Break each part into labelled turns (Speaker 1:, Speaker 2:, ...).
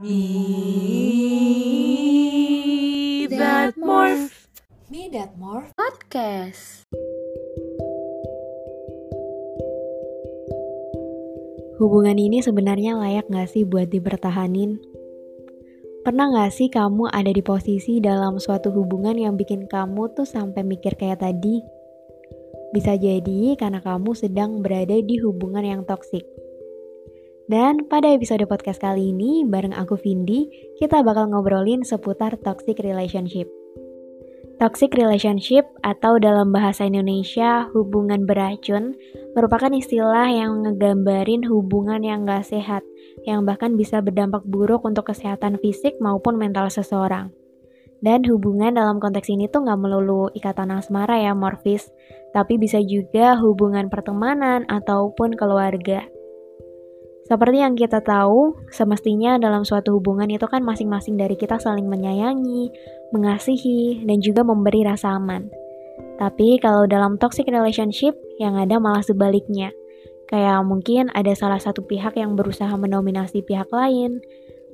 Speaker 1: Me that morph.
Speaker 2: Me That More
Speaker 3: Podcast. Hubungan ini sebenarnya layak gak sih buat dipertahanin? Pernah gak sih kamu ada di posisi dalam suatu hubungan yang bikin kamu tuh sampai mikir kayak tadi? Bisa jadi karena kamu sedang berada di hubungan yang toksik. Dan pada episode podcast kali ini, bareng aku Vindi, kita bakal ngobrolin seputar toxic relationship. Toxic relationship atau dalam bahasa Indonesia hubungan beracun merupakan istilah yang ngegambarin hubungan yang gak sehat, yang bahkan bisa berdampak buruk untuk kesehatan fisik maupun mental seseorang. Dan hubungan dalam konteks ini tuh gak melulu ikatan asmara ya morfis, tapi bisa juga hubungan pertemanan ataupun keluarga. Seperti yang kita tahu, semestinya dalam suatu hubungan itu kan masing-masing dari kita saling menyayangi, mengasihi, dan juga memberi rasa aman. Tapi kalau dalam toxic relationship, yang ada malah sebaliknya. Kayak mungkin ada salah satu pihak yang berusaha mendominasi pihak lain,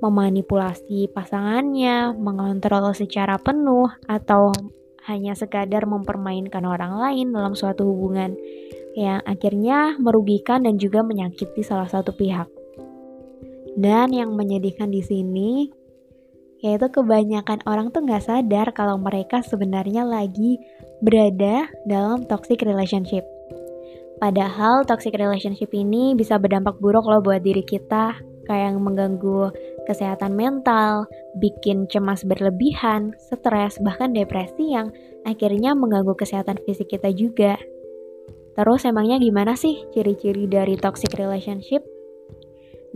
Speaker 3: memanipulasi pasangannya, mengontrol secara penuh, atau hanya sekadar mempermainkan orang lain dalam suatu hubungan yang akhirnya merugikan dan juga menyakiti salah satu pihak. Dan yang menyedihkan di sini yaitu kebanyakan orang tuh nggak sadar kalau mereka sebenarnya lagi berada dalam toxic relationship. Padahal toxic relationship ini bisa berdampak buruk loh buat diri kita, kayak mengganggu kesehatan mental, bikin cemas berlebihan, stres, bahkan depresi yang akhirnya mengganggu kesehatan fisik kita juga. Terus emangnya gimana sih ciri-ciri dari toxic relationship?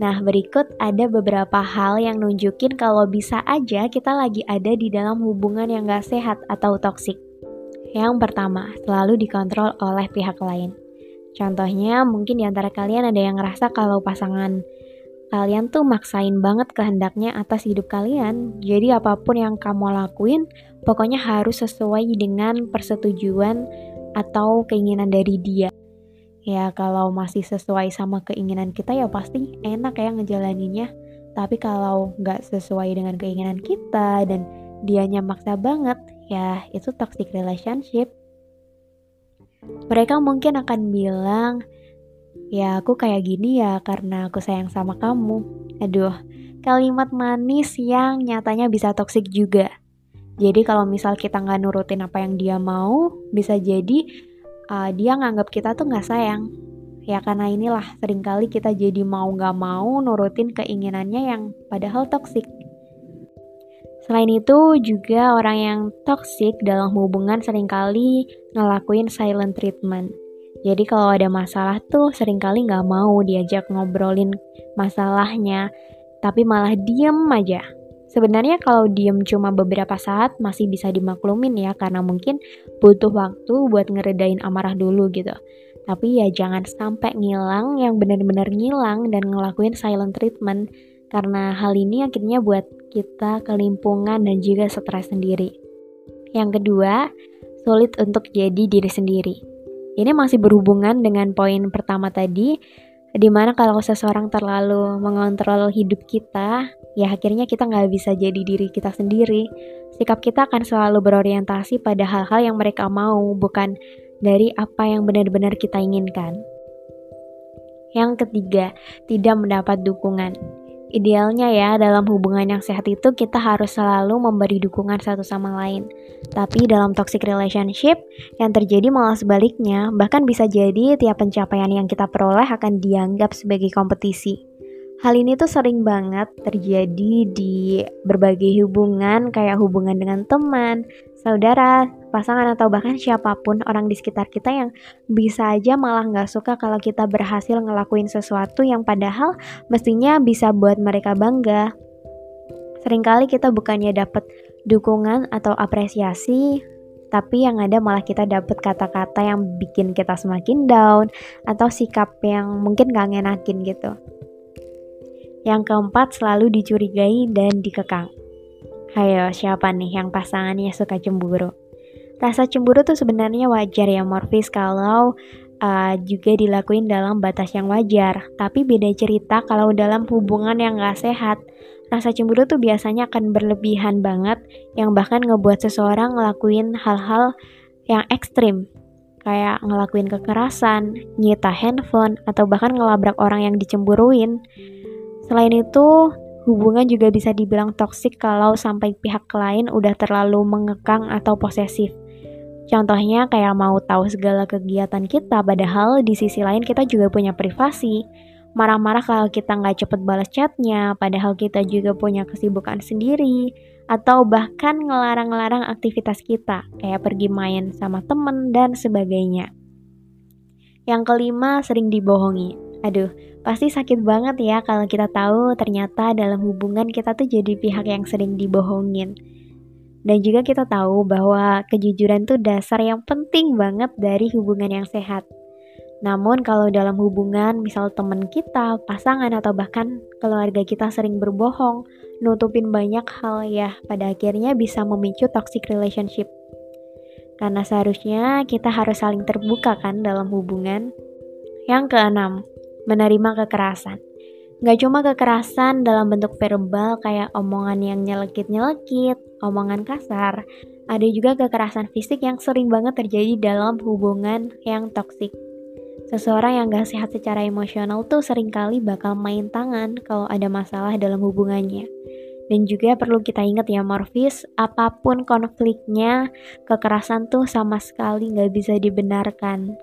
Speaker 3: Nah, berikut ada beberapa hal yang nunjukin kalau bisa aja kita lagi ada di dalam hubungan yang gak sehat atau toxic. Yang pertama, selalu dikontrol oleh pihak lain. Contohnya, mungkin di antara kalian ada yang ngerasa kalau pasangan kalian tuh maksain banget kehendaknya atas hidup kalian. Jadi apa pun yang kamu lakuin, pokoknya harus sesuai dengan persetujuan atau keinginan dari dia. Ya kalau masih sesuai sama keinginan kita ya pasti enak ya ngejalaninnya. Tapi kalau nggak sesuai dengan keinginan kita dan dianya maksa banget, ya itu toxic relationship. Mereka mungkin akan bilang, ya aku kayak gini ya karena aku sayang sama kamu. Aduh, kalimat manis yang nyatanya bisa toxic juga. Jadi kalau misal kita nggak nurutin apa yang dia mau, bisa jadi uh, dia nganggap kita tuh nggak sayang. Ya karena inilah sering kali kita jadi mau nggak mau nurutin keinginannya yang padahal toksik. Selain itu juga orang yang toksik dalam hubungan sering kali ngelakuin silent treatment. Jadi kalau ada masalah tuh sering kali nggak mau diajak ngobrolin masalahnya, tapi malah diem aja Sebenarnya kalau diem cuma beberapa saat masih bisa dimaklumin ya karena mungkin butuh waktu buat ngeredain amarah dulu gitu. Tapi ya jangan sampai ngilang yang benar-benar ngilang dan ngelakuin silent treatment karena hal ini akhirnya buat kita kelimpungan dan juga stres sendiri. Yang kedua, sulit untuk jadi diri sendiri. Ini masih berhubungan dengan poin pertama tadi, di mana kalau seseorang terlalu mengontrol hidup kita, ya akhirnya kita nggak bisa jadi diri kita sendiri. Sikap kita akan selalu berorientasi pada hal-hal yang mereka mau, bukan dari apa yang benar-benar kita inginkan. Yang ketiga, tidak mendapat dukungan. Idealnya ya, dalam hubungan yang sehat itu kita harus selalu memberi dukungan satu sama lain. Tapi dalam toxic relationship, yang terjadi malah sebaliknya, bahkan bisa jadi tiap pencapaian yang kita peroleh akan dianggap sebagai kompetisi. Hal ini tuh sering banget terjadi di berbagai hubungan kayak hubungan dengan teman, saudara, pasangan atau bahkan siapa pun orang di sekitar kita yang bisa aja malah nggak suka kalau kita berhasil ngelakuin sesuatu yang padahal mestinya bisa buat mereka bangga. Seringkali kita bukannya dapat dukungan atau apresiasi, tapi yang ada malah kita dapat kata-kata yang bikin kita semakin down atau sikap yang mungkin gak ngenakin gitu. Yang keempat, selalu dicurigai dan dikekang. Hayo, siapa nih yang pasangannya suka cemburu? Rasa cemburu tuh sebenarnya wajar ya Morfis kalau uh, juga dilakuin dalam batas yang wajar. Tapi beda cerita kalau dalam hubungan yang gak sehat. rasa cemburu tuh biasanya akan berlebihan banget yang bahkan ngebuat seseorang ngelakuin hal-hal yang ekstrim kayak ngelakuin kekerasan, nyita handphone, atau bahkan ngelabrak orang yang dicemburuin. Selain itu, hubungan juga bisa dibilang toksik kalau sampai pihak lain udah terlalu mengekang atau posesif. Contohnya kayak mau tahu segala kegiatan kita, padahal di sisi lain kita juga punya privasi. Marah-marah kalau kita nggak cepet balas chatnya, padahal kita juga punya kesibukan sendiri atau bahkan ngelarang-larang aktivitas kita, kayak pergi main sama temen dan sebagainya. Yang kelima, sering dibohongi. Aduh, pasti sakit banget ya kalau kita tahu ternyata dalam hubungan kita tuh jadi pihak yang sering dibohongin. Dan juga kita tahu bahwa kejujuran tuh dasar yang penting banget dari hubungan yang sehat. Namun kalau dalam hubungan, misal teman kita, pasangan, atau bahkan keluarga kita sering berbohong, nutupin banyak hal ya, pada akhirnya bisa memicu toxic relationship. Karena seharusnya kita harus saling terbuka kan dalam hubungan. Yang keenam, menerima kekerasan. Gak cuma kekerasan dalam bentuk verbal kayak omongan yang nyelekit-nyelekit, omongan kasar, ada juga kekerasan fisik yang sering banget terjadi dalam hubungan yang toksik. Seseorang yang gak sehat secara emosional tuh sering kali bakal main tangan kalau ada masalah dalam hubungannya. Dan juga perlu kita ingat ya Morfis, apa pun konfliknya, kekerasan tuh sama sekali gak bisa dibenarkan.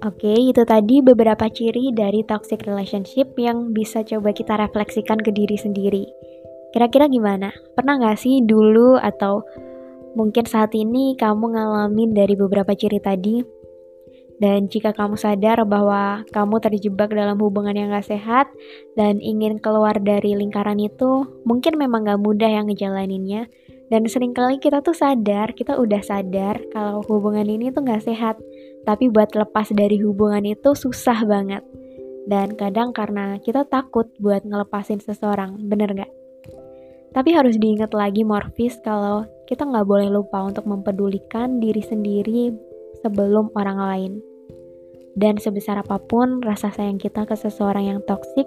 Speaker 3: Oke, itu tadi beberapa ciri dari toxic relationship yang bisa coba kita refleksikan ke diri sendiri. Kira-kira gimana? Pernah gak sih dulu atau Mungkin saat ini kamu ngalamin dari beberapa ciri tadi, dan jika kamu sadar bahwa kamu terjebak dalam hubungan yang gak sehat dan ingin keluar dari lingkaran itu, mungkin memang gak mudah yang ngejalaninnya. Dan sering kali kita tuh sadar, kita udah sadar kalau hubungan ini tuh gak sehat. Tapi buat lepas dari hubungan itu susah banget. Dan kadang karena kita takut buat ngelepasin seseorang, bener gak? Tapi harus diingat lagi Morfis kalau kita nggak boleh lupa untuk mempedulikan diri sendiri sebelum orang lain. Dan sebesar apa pun rasa sayang kita ke seseorang yang toksik,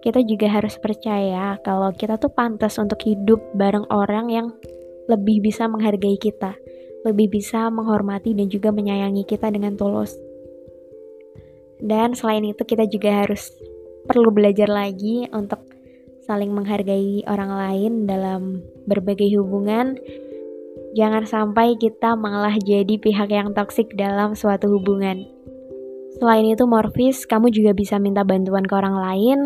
Speaker 3: kita juga harus percaya kalau kita tuh pantas untuk hidup bareng orang yang lebih bisa menghargai kita, lebih bisa menghormati dan juga menyayangi kita dengan tulus. Dan selain itu kita juga harus perlu belajar lagi untuk saling menghargai orang lain dalam berbagai hubungan. Jangan sampai kita malah jadi pihak yang toksik dalam suatu hubungan. Selain itu, Morfis, kamu juga bisa minta bantuan ke orang lain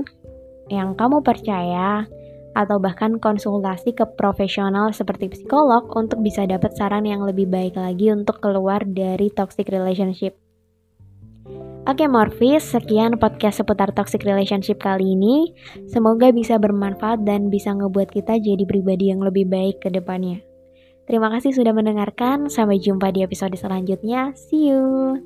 Speaker 3: yang kamu percaya atau bahkan konsultasi ke profesional seperti psikolog untuk bisa dapat saran yang lebih baik lagi untuk keluar dari toxic relationship. Oke Morfis, sekian podcast seputar toxic relationship kali ini. Semoga bisa bermanfaat dan bisa ngebuat kita jadi pribadi yang lebih baik ke depannya. Terima kasih sudah mendengarkan, sampai jumpa di episode selanjutnya. See you!